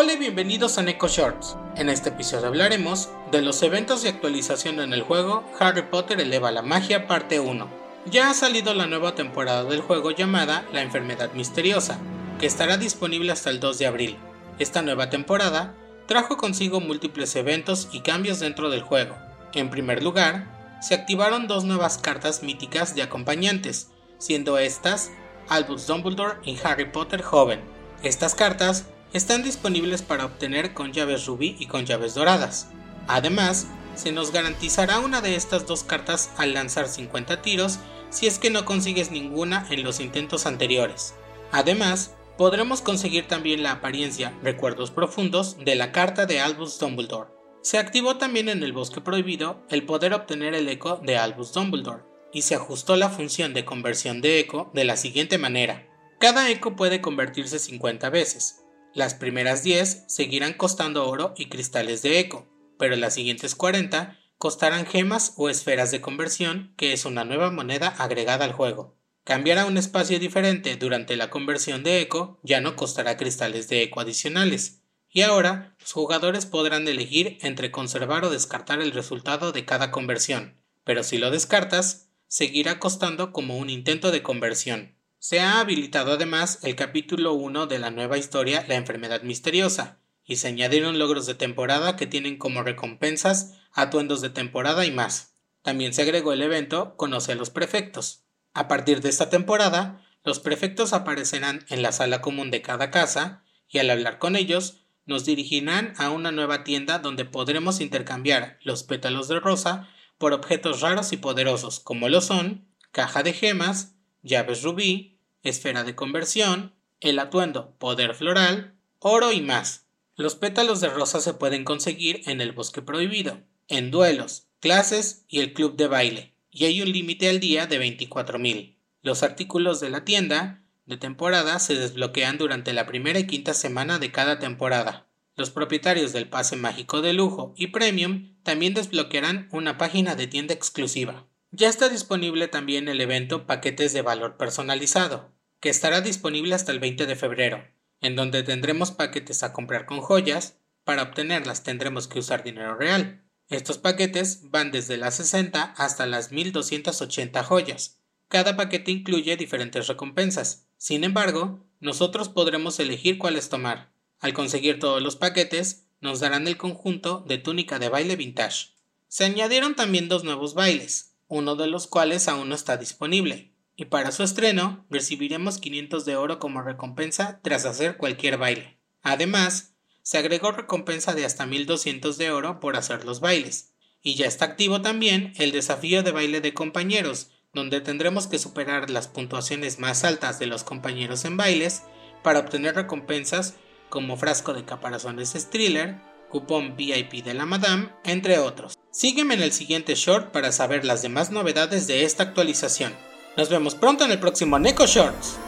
Hola y bienvenidos a Neko Shorts. En este episodio hablaremos de los eventos de actualización en el juego Harry Potter eleva la magia parte 1. Ya ha salido la nueva temporada del juego llamada La enfermedad misteriosa, que estará disponible hasta el 2 de abril. Esta nueva temporada trajo consigo múltiples eventos y cambios dentro del juego. En primer lugar, se activaron dos nuevas cartas míticas de acompañantes, siendo estas Albus Dumbledore y Harry Potter joven. Estas cartas están disponibles para obtener con llaves rubí y con llaves doradas. Además, se nos garantizará una de estas dos cartas al lanzar 50 tiros si es que no consigues ninguna en los intentos anteriores. Además, podremos conseguir también la apariencia Recuerdos Profundos de la carta de Albus Dumbledore. Se activó también en el Bosque Prohibido el poder obtener el eco de Albus Dumbledore, y se ajustó la función de conversión de eco de la siguiente manera. Cada eco puede convertirse 50 veces, las primeras 10 seguirán costando oro y cristales de eco, pero las siguientes 40 costarán gemas o esferas de conversión, que es una nueva moneda agregada al juego. Cambiar a un espacio diferente durante la conversión de eco ya no costará cristales de eco adicionales, y ahora los jugadores podrán elegir entre conservar o descartar el resultado de cada conversión, pero si lo descartas, seguirá costando como un intento de conversión. Se ha habilitado además el capítulo 1 de la nueva historia La enfermedad misteriosa, y se añadieron logros de temporada que tienen como recompensas atuendos de temporada y más. También se agregó el evento Conoce a los prefectos. A partir de esta temporada, los prefectos aparecerán en la sala común de cada casa y al hablar con ellos nos dirigirán a una nueva tienda donde podremos intercambiar los pétalos de rosa por objetos raros y poderosos como lo son caja de gemas, llaves rubí, esfera de conversión, el atuendo poder floral, oro y más. Los pétalos de rosa se pueden conseguir en el bosque prohibido, en duelos, clases y el club de baile, y hay un límite al día de 24.000. Los artículos de la tienda de temporada se desbloquean durante la primera y quinta semana de cada temporada. Los propietarios del pase mágico de lujo y premium también desbloquearán una página de tienda exclusiva. Ya está disponible también el evento Paquetes de Valor Personalizado, que estará disponible hasta el 20 de febrero, en donde tendremos paquetes a comprar con joyas, para obtenerlas tendremos que usar dinero real. Estos paquetes van desde las 60 hasta las 1280 joyas. Cada paquete incluye diferentes recompensas. Sin embargo, nosotros podremos elegir cuáles tomar. Al conseguir todos los paquetes, nos darán el conjunto de túnica de baile vintage. Se añadieron también dos nuevos bailes, uno de los cuales aún no está disponible, y para su estreno recibiremos 500 de oro como recompensa tras hacer cualquier baile. Además, se agregó recompensa de hasta 1200 de oro por hacer los bailes, y ya está activo también el desafío de baile de compañeros, donde tendremos que superar las puntuaciones más altas de los compañeros en bailes para obtener recompensas como frasco de caparazones Thriller, cupón VIP de la Madame, entre otros. Sígueme en el siguiente short para saber las demás novedades de esta actualización. Nos vemos pronto en el próximo Neko Shorts.